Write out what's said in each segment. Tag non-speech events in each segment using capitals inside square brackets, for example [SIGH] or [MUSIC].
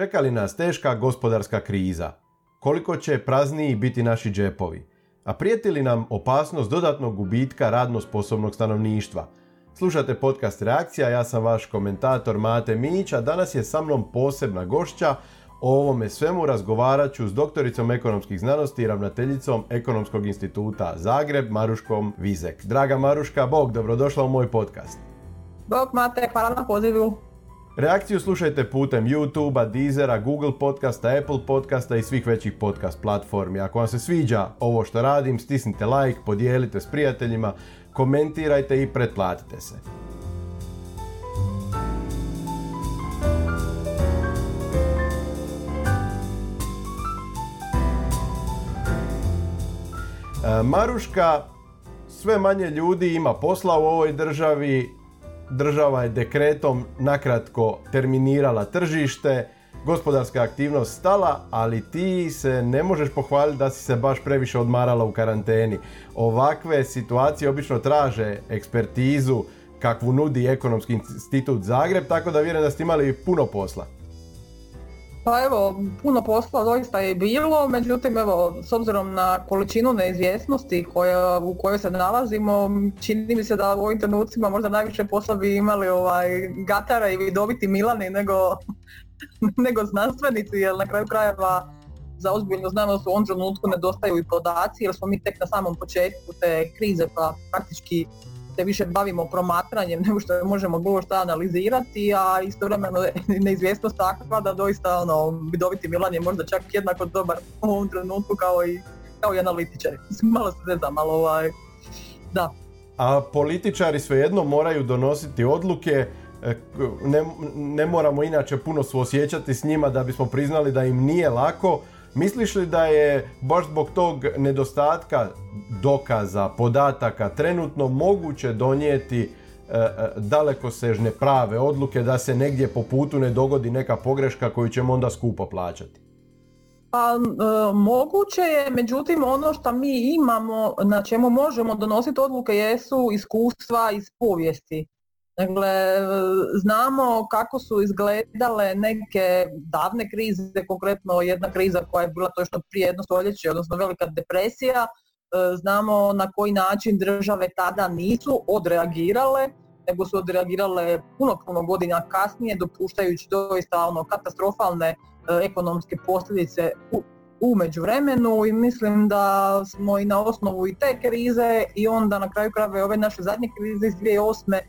Čeka li nas teška gospodarska kriza? Koliko će prazniji biti naši džepovi? A prijeti li nam opasnost dodatnog gubitka radno sposobnog stanovništva? Slušate podcast Reakcija, ja sam vaš komentator Mate Mić, a danas je sa mnom posebna gošća. O ovome svemu razgovarat ću s doktoricom ekonomskih znanosti i ravnateljicom Ekonomskog instituta Zagreb, Maruškom Vizek. Draga Maruška, Bog, dobrodošla u moj podcast. Bog Mate, hvala na pozivu. Reakciju slušajte putem YouTube-a, Deezera, Google podcasta, Apple podcasta i svih većih podcast platformi. Ako vam se sviđa ovo što radim, stisnite like, podijelite s prijateljima, komentirajte i pretplatite se. E, Maruška, sve manje ljudi ima posla u ovoj državi, država je dekretom nakratko terminirala tržište, gospodarska aktivnost stala, ali ti se ne možeš pohvaliti da si se baš previše odmarala u karanteni. Ovakve situacije obično traže ekspertizu kakvu nudi Ekonomski institut Zagreb, tako da vjerujem da ste imali puno posla. Pa evo, puno posla doista je bilo, međutim evo, s obzirom na količinu neizvjesnosti koja, u kojoj se nalazimo, čini mi se da u ovim trenucima možda najviše posla bi imali ovaj, gatara i vidoviti Milani nego, [LAUGHS] nego znanstvenici, jer na kraju krajeva za ozbiljnu znanost u ovom trenutku nedostaju i podaci, jer smo mi tek na samom početku te krize pa praktički se više bavimo promatranjem nego što možemo bilo što analizirati, a istovremeno je neizvjesnost takva da doista ono, vidoviti Milan je možda čak jednako dobar u ovom trenutku kao i, kao i analitičari. [LAUGHS] Malo se ne znam, ali ovaj, da. A političari svejedno moraju donositi odluke, e, ne, ne moramo inače puno suosjećati s njima da bismo priznali da im nije lako, Misliš li da je baš zbog tog nedostatka dokaza, podataka trenutno moguće donijeti e, e, dalekosežne prave odluke da se negdje po putu ne dogodi neka pogreška koju ćemo onda skupo plaćati? Pa e, moguće je, međutim ono što mi imamo, na čemu možemo donositi odluke jesu iskustva iz povijesti. Dakle, znamo kako su izgledale neke davne krize, konkretno jedna kriza koja je bila točno prije jedno stoljeće, odnosno velika depresija. E, znamo na koji način države tada nisu odreagirale, nego su odreagirale puno, puno godina kasnije, dopuštajući doista ono katastrofalne e, ekonomske posljedice u, u međuvremenu i mislim da smo i na osnovu i te krize i onda na kraju krajeva ove naše zadnje krize iz 2008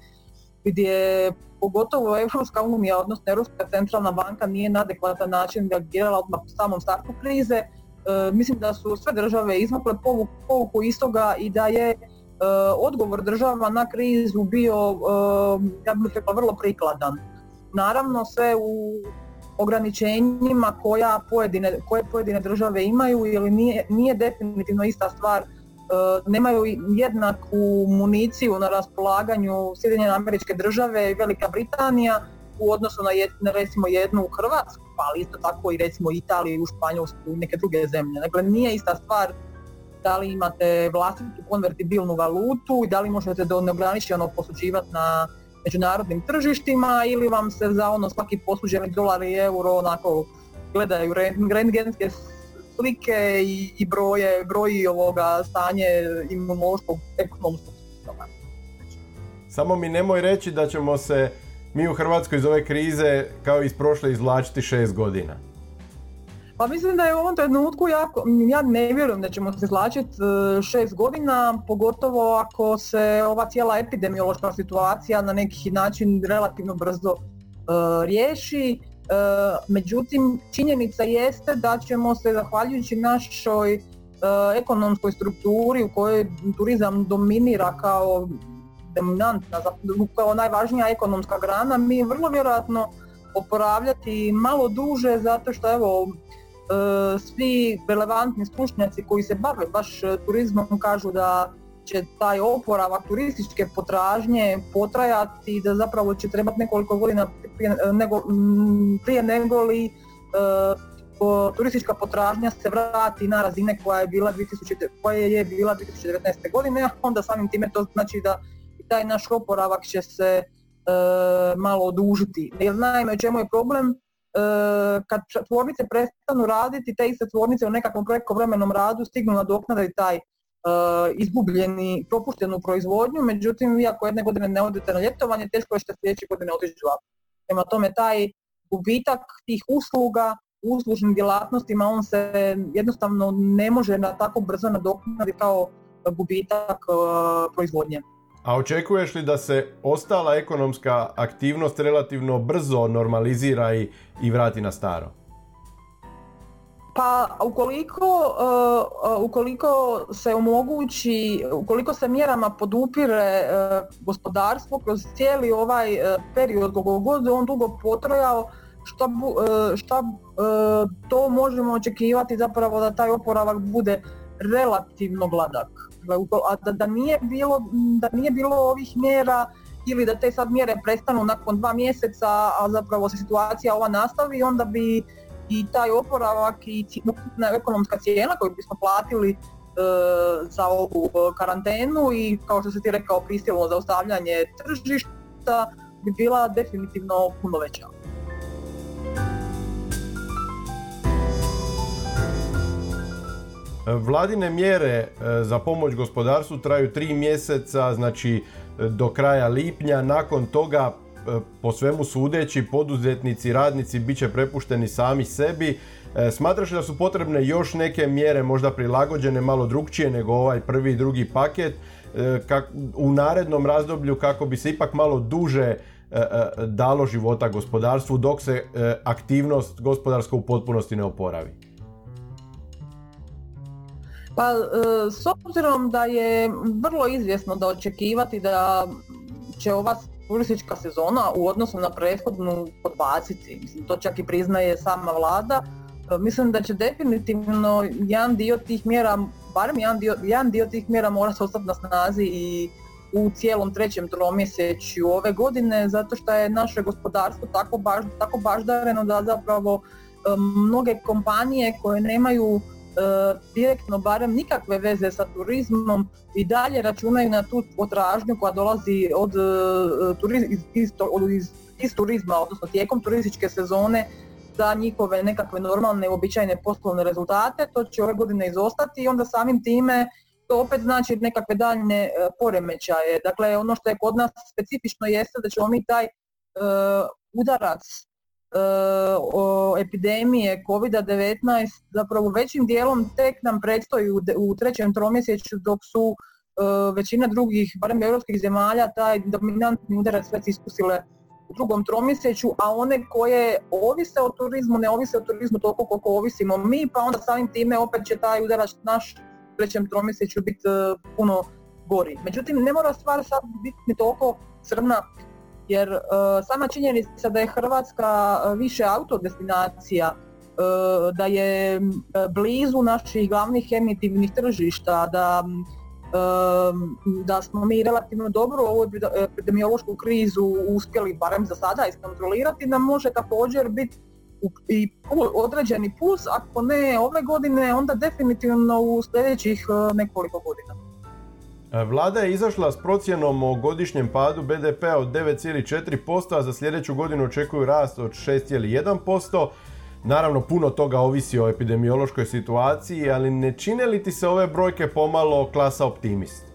gdje pogotovo Europska unija, odnosno Europska centralna banka nije na adekvatan način reagirala odmah u samom startu krize. E, mislim da su sve države izvukle povuku istoga i da je e, odgovor država na krizu bio, e, ja bih rekla, vrlo prikladan. Naravno sve u ograničenjima koja pojedine, koje pojedine države imaju ili nije, nije definitivno ista stvar nemaju jednaku municiju na raspolaganju Sjedinjene američke države i Velika Britanija u odnosu na, recimo jednu Hrvatsku, ali isto tako i recimo Italiju, Španjolsku i neke druge zemlje. Dakle, nije ista stvar da li imate vlastitu konvertibilnu valutu i da li možete do neograničeno posuđivati na međunarodnim tržištima ili vam se za ono svaki posuđeni dolar i euro onako gledaju rentgenske slike i, i broje, broji ovoga stanje imunološkog ekonomskog sustava. Samo mi nemoj reći da ćemo se mi u Hrvatskoj iz ove krize kao iz prošle izvlačiti šest godina. Pa mislim da je u ovom trenutku jako, ja ne vjerujem da ćemo se izvlačiti e, šest godina, pogotovo ako se ova cijela epidemiološka situacija na neki način relativno brzo uh, riješi. E, međutim, činjenica jeste da ćemo se, zahvaljujući našoj e, ekonomskoj strukturi u kojoj turizam dominira kao dominantna, kao najvažnija ekonomska grana, mi vrlo vjerojatno oporavljati malo duže zato što evo e, svi relevantni stručnjaci koji se bave baš turizmom kažu da će taj oporavak turističke potražnje potrajati i da zapravo će trebati nekoliko godina prije nego, prije nego li e, turistička potražnja se vrati na razine koja je bila 2000, koja je bila 2019. godine, a onda samim time to znači da taj naš oporavak će se e, malo odužiti. Jer naime, čemu je problem? kad tvornice prestanu raditi, te iste tvornice u nekakvom prekovremenom radu stignu nadoknaditi taj izgubljeni, propuštenu proizvodnju, međutim vi ako jedne godine ne odete na ljetovanje, teško je što sljedeće godine otići Prema tome taj gubitak tih usluga, uslužnim djelatnostima, on se jednostavno ne može na tako brzo nadoknaditi kao gubitak proizvodnje. A očekuješ li da se ostala ekonomska aktivnost relativno brzo normalizira i, i vrati na staro? Pa ukoliko, uh, ukoliko se omogući, ukoliko se mjerama podupire uh, gospodarstvo kroz cijeli ovaj uh, period koliko god on dugo potrajao, šta, šta to možemo očekivati zapravo da taj oporavak bude relativno gladak. A da, da, nije bilo, da nije bilo ovih mjera ili da te sad mjere prestanu nakon dva mjeseca, a zapravo se situacija ova nastavi, onda bi i taj oporavak i ekonomska cijena koju bismo platili e, za ovu e, karantenu i kao što se ti rekao prisilno zaustavljanje tržišta bi bila definitivno puno veća. Vladine mjere e, za pomoć gospodarstvu traju tri mjeseca, znači do kraja lipnja. Nakon toga po svemu sudeći poduzetnici, radnici bit će prepušteni sami sebi. E, smatraš da su potrebne još neke mjere možda prilagođene malo drugčije nego ovaj prvi i drugi paket e, u narednom razdoblju kako bi se ipak malo duže dalo života gospodarstvu dok se aktivnost gospodarska u potpunosti ne oporavi? Pa s obzirom da je vrlo izvjesno da očekivati da će ova turistička sezona u odnosu na prethodnu podbaciti. Mislim, to čak i priznaje sama vlada. E, mislim da će definitivno jedan dio tih mjera, barem jedan dio, jedan dio tih mjera mora se ostati na snazi i u cijelom trećem tromjesečju ove godine zato što je naše gospodarstvo tako, baž, tako baždareno da zapravo e, mnoge kompanije koje nemaju direktno barem nikakve veze sa turizmom i dalje računaju na tu potražnju koja dolazi od, e, iz, iz, iz, turizma, odnosno tijekom turističke sezone za njihove nekakve normalne, običajne poslovne rezultate. To će ove godine izostati i onda samim time to opet znači nekakve daljne e, poremećaje. Dakle, ono što je kod nas specifično jeste da ćemo mi taj udarac o epidemije COVID-19 zapravo većim dijelom tek nam predstoji u, trećem tromjesečju dok su e, većina drugih, barem europskih zemalja, taj dominantni udarac već iskusile u drugom tromjesečju, a one koje ovise o turizmu, ne ovise o turizmu toliko koliko ovisimo mi, pa onda samim time opet će taj udarac naš u trećem tromjesečju biti e, puno gori. Međutim, ne mora stvar sad biti ni toliko crna jer e, sama činjenica da je Hrvatska e, više autodestinacija, e, da je blizu naših glavnih emitivnih tržišta, da, da smo mi relativno dobro ovu epidemiološku krizu uspjeli barem za sada iskontrolirati, nam može također biti i određeni plus, ako ne ove godine, onda definitivno u sljedećih nekoliko godina. E, Vlada je izašla s procjenom o godišnjem padu BDP-a od 9,4%, a za sljedeću godinu očekuju rast od 6,1%. Naravno, puno toga ovisi o epidemiološkoj situaciji, ali ne čine li ti se ove brojke pomalo klasa optimist?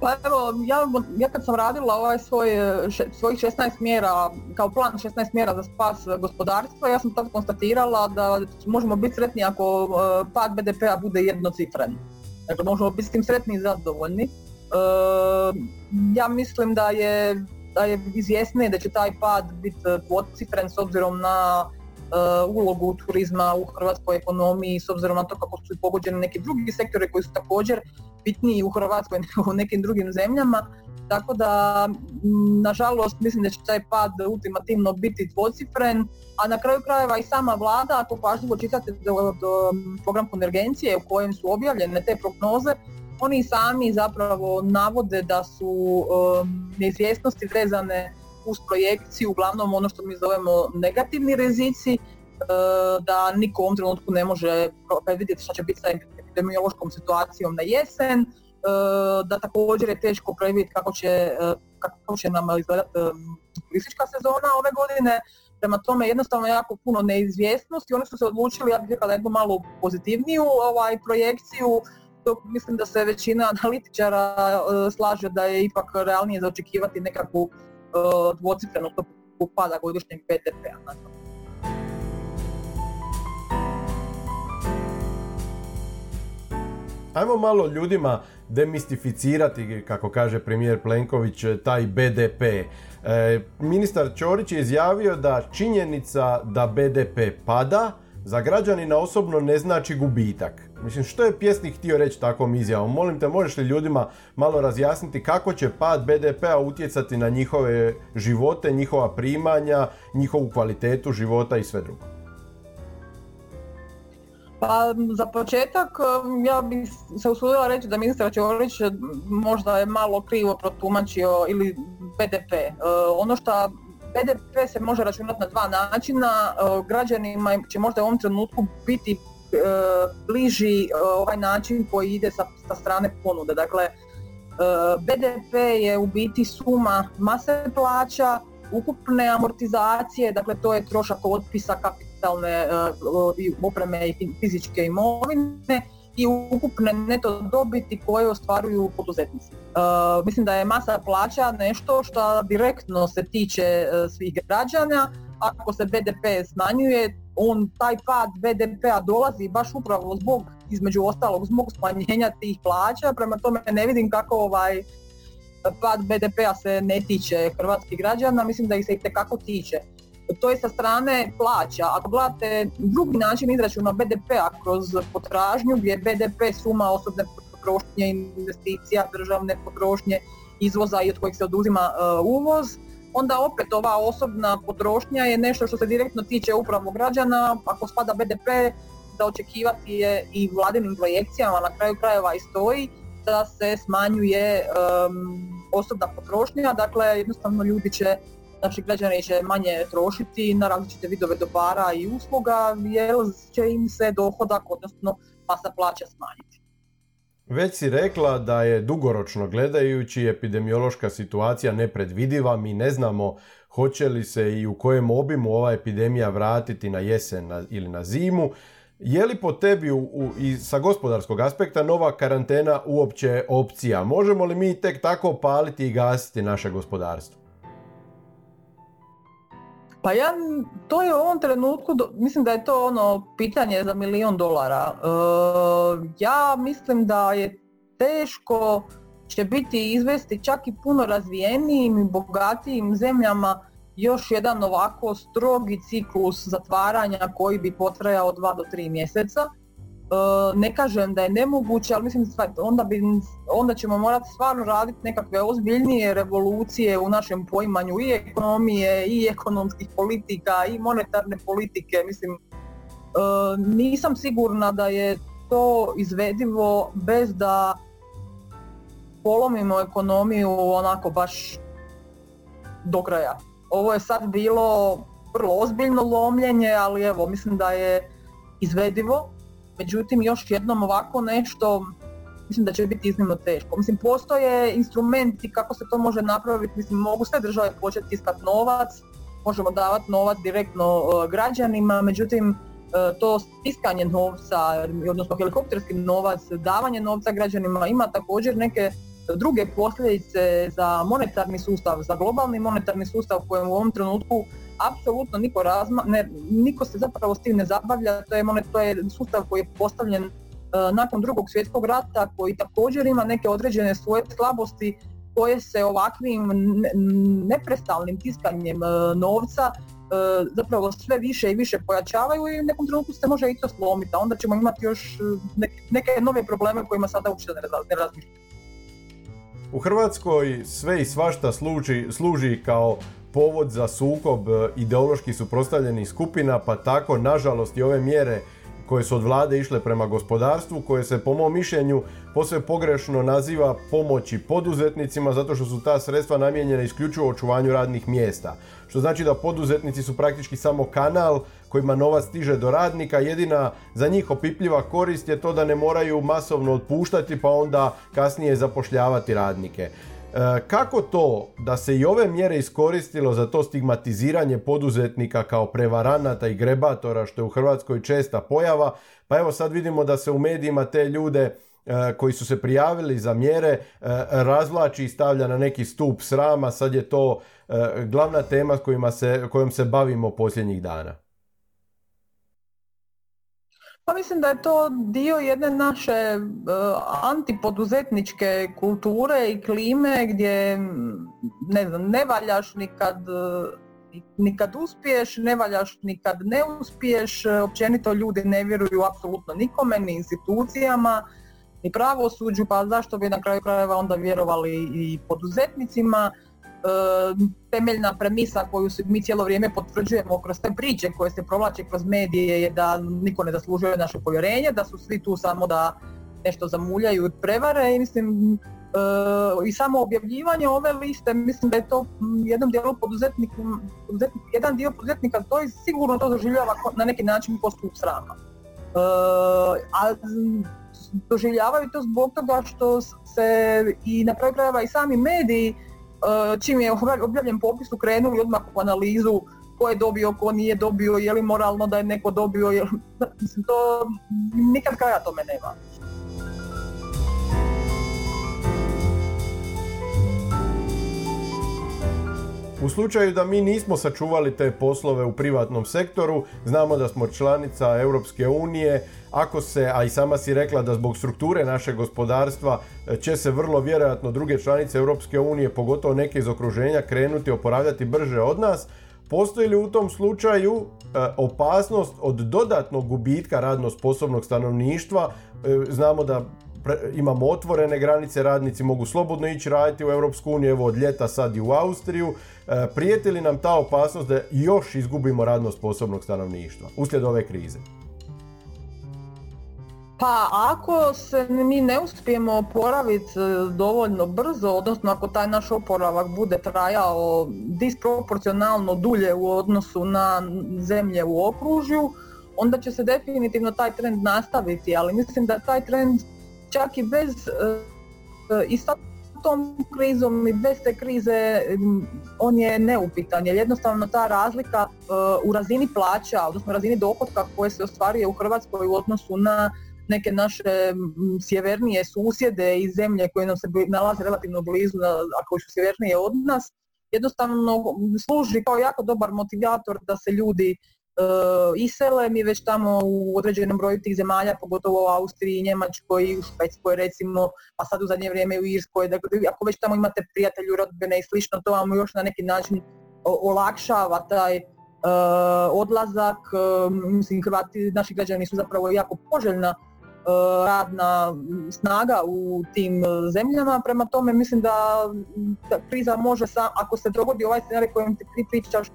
Pa evo, ja, ja kad sam radila ovaj svoj, svojih 16 mjera, kao plan 16 mjera za spas gospodarstva, ja sam tad konstatirala da možemo biti sretni ako e, pad BDP-a bude jednocifren. Dakle, možemo biti s tim sretni i zadovoljni. E, ja mislim da je, da je izvjesnije da će taj pad biti dvocifren s obzirom na e, ulogu turizma u hrvatskoj ekonomiji s obzirom na to kako su pogođeni neki drugi sektori koji su također bitniji u Hrvatskoj [LAUGHS] nego u nekim drugim zemljama. Tako da, nažalost, mislim da će taj pad ultimativno biti dvocifren, a na kraju krajeva i sama vlada, ako pažljivo čitate do, do program konvergencije u kojem su objavljene te prognoze, oni sami zapravo navode da su um, neizvjesnosti vezane uz projekciju, uglavnom ono što mi zovemo negativni rizici, uh, da niko u ovom trenutku ne može predvidjeti šta će biti sa epidemiološkom situacijom na jesen, E, da također je teško predvidjeti kako će e, kako će nam izgledati turistička sezona ove godine. Prema tome jednostavno jako puno neizvjesnosti. Oni su se odlučili, ja bih rekla, jednu malu pozitivniju ovaj, projekciju. Dok mislim da se većina [LAUGHS] analitičara slaže da je ipak realnije za očekivati nekakvu dvocifrenu pada godišnjeg BDP-a. Ajmo malo ljudima demistificirati, kako kaže premijer Plenković, taj BDP. E, ministar Ćorić je izjavio da činjenica da BDP pada za građanina osobno ne znači gubitak. Mislim, što je pjesnik htio reći takvom izjavom? Molim te, možeš li ljudima malo razjasniti kako će pad BDP-a utjecati na njihove živote, njihova primanja, njihovu kvalitetu života i sve drugo? Pa za početak ja bih se usudila reći da ministar Ćorić možda je malo krivo protumačio ili BDP. E, ono što BDP se može računati na dva načina, e, građanima će možda u ovom trenutku biti e, bliži ovaj način koji ide sa, sa strane ponude. Dakle, BDP je u biti suma mase plaća, ukupne amortizacije, dakle to je trošak otpisa kapitalne e, opreme i fizičke imovine i ukupne neto dobiti koje ostvaruju poduzetnici. E, mislim da je masa plaća nešto što direktno se tiče e, svih građana. Ako se BDP smanjuje, on taj pad BDP-a dolazi baš upravo zbog između ostalog zbog smanjenja tih plaća, prema tome ne vidim kako ovaj pad BDP-a se ne tiče hrvatskih građana, mislim da ih se i tekako tiče. To je sa strane plaća. Ako gledate drugi način izračuna BDP-a kroz potražnju gdje je BDP suma osobne potrošnje, investicija, državne potrošnje, izvoza i od kojih se oduzima e, uvoz, onda opet ova osobna potrošnja je nešto što se direktno tiče upravo građana. Ako spada BDP, da očekivati je i vladinim projekcijama na kraju krajeva i stoji da se smanjuje osobna potrošnja, dakle jednostavno ljudi će, znači građani će manje trošiti na različite vidove dobara i usluga jer će im se dohodak, odnosno masa plaća smanjiti. Već si rekla da je dugoročno gledajući epidemiološka situacija nepredvidiva, mi ne znamo hoće li se i u kojem obimu ova epidemija vratiti na jesen ili na zimu. Je li po tebi u, i sa gospodarskog aspekta nova karantena uopće opcija? Možemo li mi tek tako paliti i gasiti naše gospodarstvo? Pa ja, to je u ovom trenutku, mislim da je to ono pitanje za milion dolara. E, ja mislim da je teško će biti izvesti čak i puno razvijenijim i bogatijim zemljama još jedan ovako strogi ciklus zatvaranja koji bi potrajao dva do tri mjeseca. E, ne kažem da je nemoguće, ali mislim onda, bi, onda ćemo morati stvarno raditi nekakve ozbiljnije revolucije u našem poimanju i ekonomije i ekonomskih politika i monetarne politike. Mislim, e, nisam sigurna da je to izvedivo bez da polomimo ekonomiju onako baš do kraja. Ovo je sad bilo vrlo ozbiljno lomljenje, ali evo, mislim da je izvedivo. Međutim, još jednom ovako nešto, mislim da će biti iznimno teško. Mislim, postoje instrumenti kako se to može napraviti, mislim, mogu sve države početi tiskati novac, možemo davati novac direktno e, građanima, međutim, e, to stiskanje novca, odnosno helikopterski novac, davanje novca građanima ima također neke druge posljedice za monetarni sustav, za globalni monetarni sustav kojem u ovom trenutku apsolutno niko, razma, ne, niko se zapravo s tim ne zabavlja, to je, to je sustav koji je postavljen uh, nakon drugog svjetskog rata, koji također ima neke određene svoje slabosti koje se ovakvim neprestalnim tiskanjem uh, novca uh, zapravo sve više i više pojačavaju i u nekom trenutku se može i to slomiti, a onda ćemo imati još neke nove probleme kojima sada uopće ne razmišljamo. U Hrvatskoj sve i svašta služi, služi kao povod za sukob e, ideološki suprotstavljenih skupina, pa tako nažalost i ove mjere koje su od vlade išle prema gospodarstvu, koje se po mom mišljenju posve pogrešno naziva pomoći poduzetnicima zato što su ta sredstva namijenjena isključivo očuvanju radnih mjesta. Što znači da poduzetnici su praktički samo kanal kojima novac stiže do radnika, jedina za njih opipljiva korist je to da ne moraju masovno otpuštati pa onda kasnije zapošljavati radnike. Kako to da se i ove mjere iskoristilo za to stigmatiziranje poduzetnika kao prevaranata i grebatora što je u Hrvatskoj česta pojava, pa evo sad vidimo da se u medijima te ljude E, koji su se prijavili za mjere e, razvlači i stavlja na neki stup srama. Sad je to e, glavna tema kojima se, kojom se bavimo posljednjih dana. Pa mislim da je to dio jedne naše antipoduzetničke kulture i klime gdje ne znam, ne valjaš nikad nikad uspiješ, ne valjaš nikad ne uspiješ, općenito ljudi ne vjeruju apsolutno nikome, ni institucijama, ni pravosuđu, pa zašto bi na kraju krajeva onda vjerovali i poduzetnicima. Temeljna premisa koju mi cijelo vrijeme potvrđujemo kroz te priče koje se provlače kroz medije je da niko ne zaslužuje naše povjerenje, da su svi tu samo da nešto zamuljaju i prevare i mislim e, i samo objavljivanje ove liste, mislim da je to jednom dijelu poduzetnika, jedan dio poduzetnika to i sigurno to doživljava na neki način po srama. E, a doživljavaju to zbog toga što se i na kraju krajeva i sami mediji čim je objavljen popis su krenuli odmah u analizu ko je dobio, ko nije dobio, je li moralno da je neko dobio, je, [LAUGHS] to nikad kraja tome nema. U slučaju da mi nismo sačuvali te poslove u privatnom sektoru, znamo da smo članica Europske unije, ako se, a i sama si rekla da zbog strukture našeg gospodarstva e, će se vrlo vjerojatno druge članice Europske unije, pogotovo neke iz okruženja, krenuti oporavljati brže od nas, Postoji li u tom slučaju e, opasnost od dodatnog gubitka radno sposobnog stanovništva? E, znamo da imamo otvorene granice, radnici mogu slobodno ići raditi u Europsku uniju, evo od ljeta sad i u Austriju. Prijeti li nam ta opasnost da još izgubimo radno sposobnog stanovništva uslijed ove krize? Pa ako se mi ne uspijemo oporaviti e, dovoljno brzo, odnosno ako taj naš oporavak bude trajao disproporcionalno dulje u odnosu na zemlje u okružju, onda će se definitivno taj trend nastaviti, ali mislim da taj trend čak i bez e, e, i sa tom krizom i bez te krize on je neupitan jer jednostavno ta razlika u razini plaća, odnosno razini dohotka koje se ostvaruje u Hrvatskoj u odnosu na neke naše sjevernije susjede i zemlje koje nam se nalaze relativno blizu, a koje su sjevernije od nas, jednostavno služi kao jako dobar motivator da se ljudi isele. Mi već tamo u određenom broju tih zemalja, pogotovo u Austriji, Njemačkoj, u Švedskoj recimo, a sad u zadnje vrijeme u Irskoj, dakle, ako već tamo imate prijatelju, rodbine i slično, to vam još na neki način olakšava taj odlazak. Mislim, Hrvati, naši građani su zapravo jako poželjna E, radna snaga u tim zemljama, prema tome mislim da, kriza može, sam, ako se dogodi ovaj scenarij kojem ti pričaš,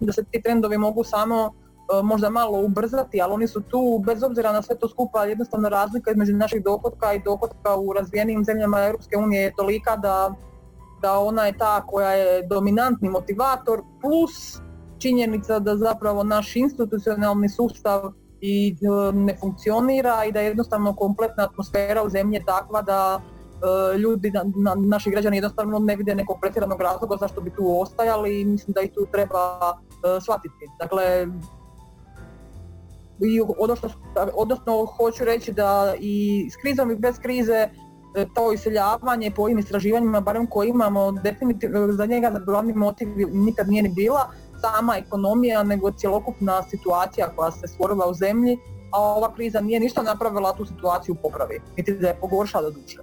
da se ti trendovi mogu samo e, možda malo ubrzati, ali oni su tu bez obzira na sve to skupa jednostavno razlika između naših dohotka i dohotka u razvijenim zemljama Europske unije je tolika da, da ona je ta koja je dominantni motivator plus činjenica da zapravo naš institucionalni sustav i e, ne funkcionira i da je jednostavno kompletna atmosfera u zemlji je takva da ljudi, na, naši građani jednostavno ne vide nekog pretjeranog razloga zašto bi tu ostajali i mislim da ih tu treba e, shvatiti. Dakle, i odnosno, odnosno hoću reći da i s krizom i bez krize to iseljavanje po ovim istraživanjima, barem koje imamo, definitivno za njega glavni motiv nikad nije ni bila, sama ekonomija nego cjelokupna situacija koja se stvorila u zemlji, a ova kriza nije ništa napravila tu situaciju popravi, niti da je pogoršala do duše.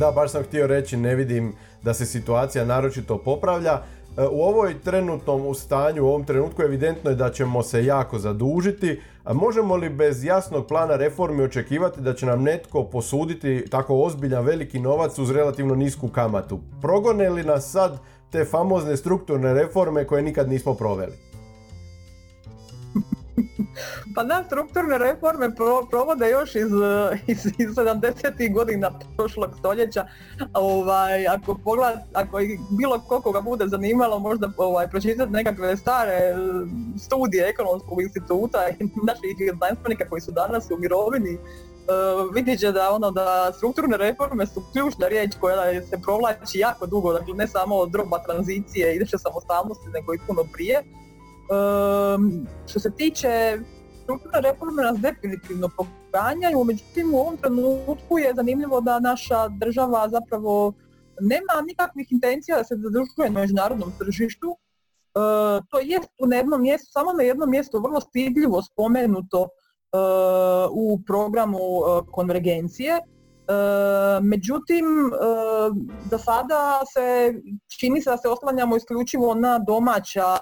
Da, baš sam htio reći, ne vidim da se situacija naročito popravlja. E, u ovoj trenutnom stanju, u ovom trenutku evidentno je da ćemo se jako zadužiti. A možemo li bez jasnog plana reformi očekivati da će nam netko posuditi tako ozbiljan veliki novac uz relativno nisku kamatu? Progone li nas sad te famozne strukturne reforme koje nikad nismo proveli? Pa da, strukturne reforme provode još iz, iz, iz 70. godina prošlog stoljeća. Ovaj, ako pogled, ako bilo koga bude zanimalo, možda ovaj, pročitati nekakve stare eh, studije ekonomskog instituta i naših znanstvenika koji su danas u mirovini, vidjet će da ono da strukturne reforme su ključna riječ koja se provlači jako dugo, dakle ne samo od droba tranzicije i samostalnosti, nego i puno prije. Što se tiče strukturne reforme nas definitivno poganjaju, međutim u ovom trenutku je zanimljivo da naša država zapravo nema nikakvih intencija da se zadržuje na međunarodnom tržištu. to je u jednom mjestu, samo na jednom mjestu vrlo stidljivo spomenuto u programu konvergencije. E, međutim, za sada se čini se da se oslanjamo isključivo na domaća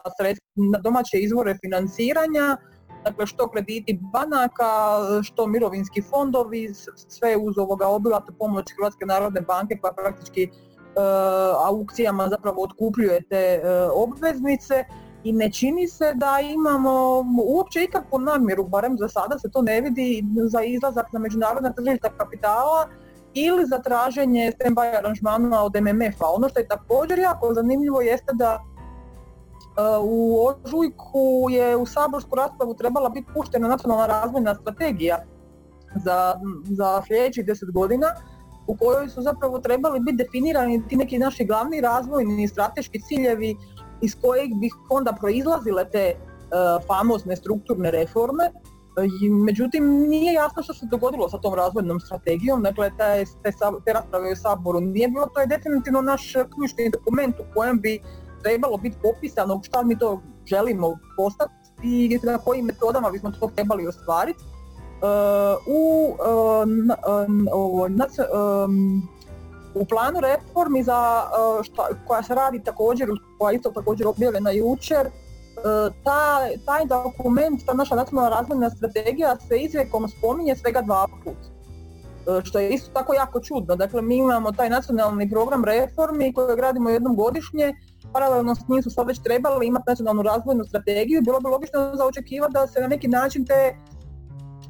na domaće izvore financiranja, dakle što krediti banaka, što mirovinski fondovi, sve uz ovoga obilatu pomoć Hrvatske narodne banke koja praktički e, aukcijama zapravo otkupljuje te obveznice i ne čini se da imamo uopće ikakvu namjeru, barem za sada se to ne vidi, za izlazak na međunarodna tržišta kapitala ili za traženje stand-by aranžmana od MMF-a. Ono što je također jako zanimljivo jeste da uh, u ožujku je u saborsku raspravu trebala biti puštena nacionalna razvojna strategija za, za sljedećih deset godina u kojoj su zapravo trebali biti definirani ti neki naši glavni razvojni strateški ciljevi iz kojeg bi onda proizlazile te e, famozne strukturne reforme. E, međutim, nije jasno što se dogodilo sa tom razvojnom strategijom, dakle te, te, rasprave u Saboru nije bilo, to je definitivno naš ključni dokument u kojem bi trebalo biti popisano šta mi to želimo postati i na kojim metodama bismo to trebali ostvariti. Uh, u u planu reformi za, e, šta, koja se radi također, koja je isto također objavljena jučer, e, ta, taj dokument, ta naša nacionalna razvojna strategija se izrijekom spominje svega dva put. E, što je isto tako jako čudno. Dakle, mi imamo taj nacionalni program reformi koji gradimo jednom godišnje, paralelno s njim su sad već trebali imati nacionalnu razvojnu strategiju. Bilo bi logično za očekivati da se na neki način te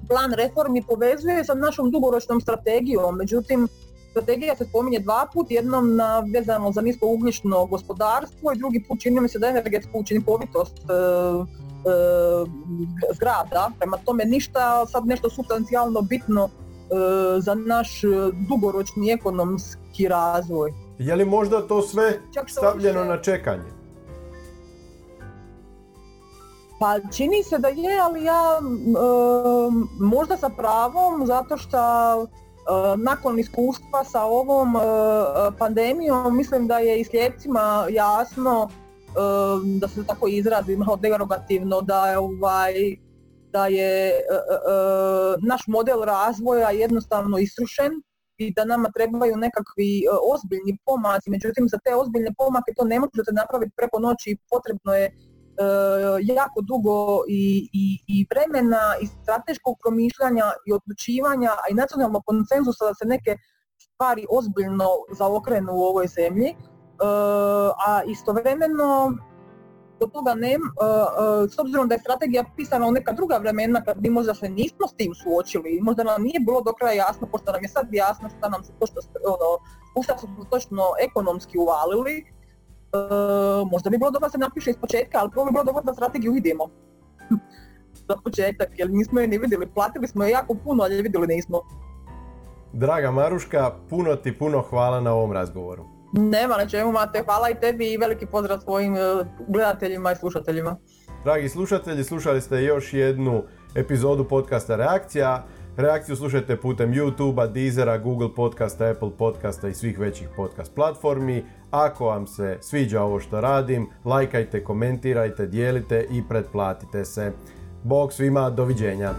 plan reformi povezuje sa našom dugoročnom strategijom. Međutim, Strategija se spominje dva put, jednom na, vezano za nisko ugljično gospodarstvo i drugi put čini mi se da energetsku učinkovitost e, e, zgrada. Prema tome ništa sad nešto substancijalno bitno e, za naš dugoročni ekonomski razvoj. Je li možda to sve stavljeno na čekanje? Pa čini se da je, ali ja možda sa pravom, zato što E, nakon iskustva sa ovom e, pandemijom mislim da je i slijepcima jasno e, da se tako izrazi malo derogativno da je ovaj da je naš model razvoja jednostavno isrušen i da nama trebaju nekakvi ozbiljni pomaci, međutim za te ozbiljne pomake to ne možete napraviti preko noći, potrebno je E, jako dugo i, i, i vremena i strateškog promišljanja i odlučivanja, a i nacionalnog konsenzusa da se neke stvari ozbiljno zaokrenu u ovoj zemlji, e, a istovremeno do toga nema, e, s obzirom da je strategija pisana u neka druga vremena kad mi možda se nismo s tim suočili, možda nam nije bilo do kraja jasno, pošto nam je sad jasno šta nam se točno, ono, šta su točno ekonomski uvalili, E, možda bi bilo dobro da se napiše iz početka, ali prvo bi bilo dobro da strategiju vidimo. [LAUGHS] Za početak, jer nismo je ni vidjeli. Platili smo je jako puno, ali je vidjeli nismo. Draga Maruška, puno ti puno hvala na ovom razgovoru. Nema na čemu, Mate. Hvala i tebi i veliki pozdrav svojim e, gledateljima i slušateljima. Dragi slušatelji, slušali ste još jednu epizodu podcasta Reakcija. Reakciju slušajte putem YouTube-a, Deezera, Google podcasta, Apple podcasta i svih većih podcast platformi. Ako vam se sviđa ovo što radim, lajkajte, komentirajte, dijelite i pretplatite se. Bog svima, doviđenja!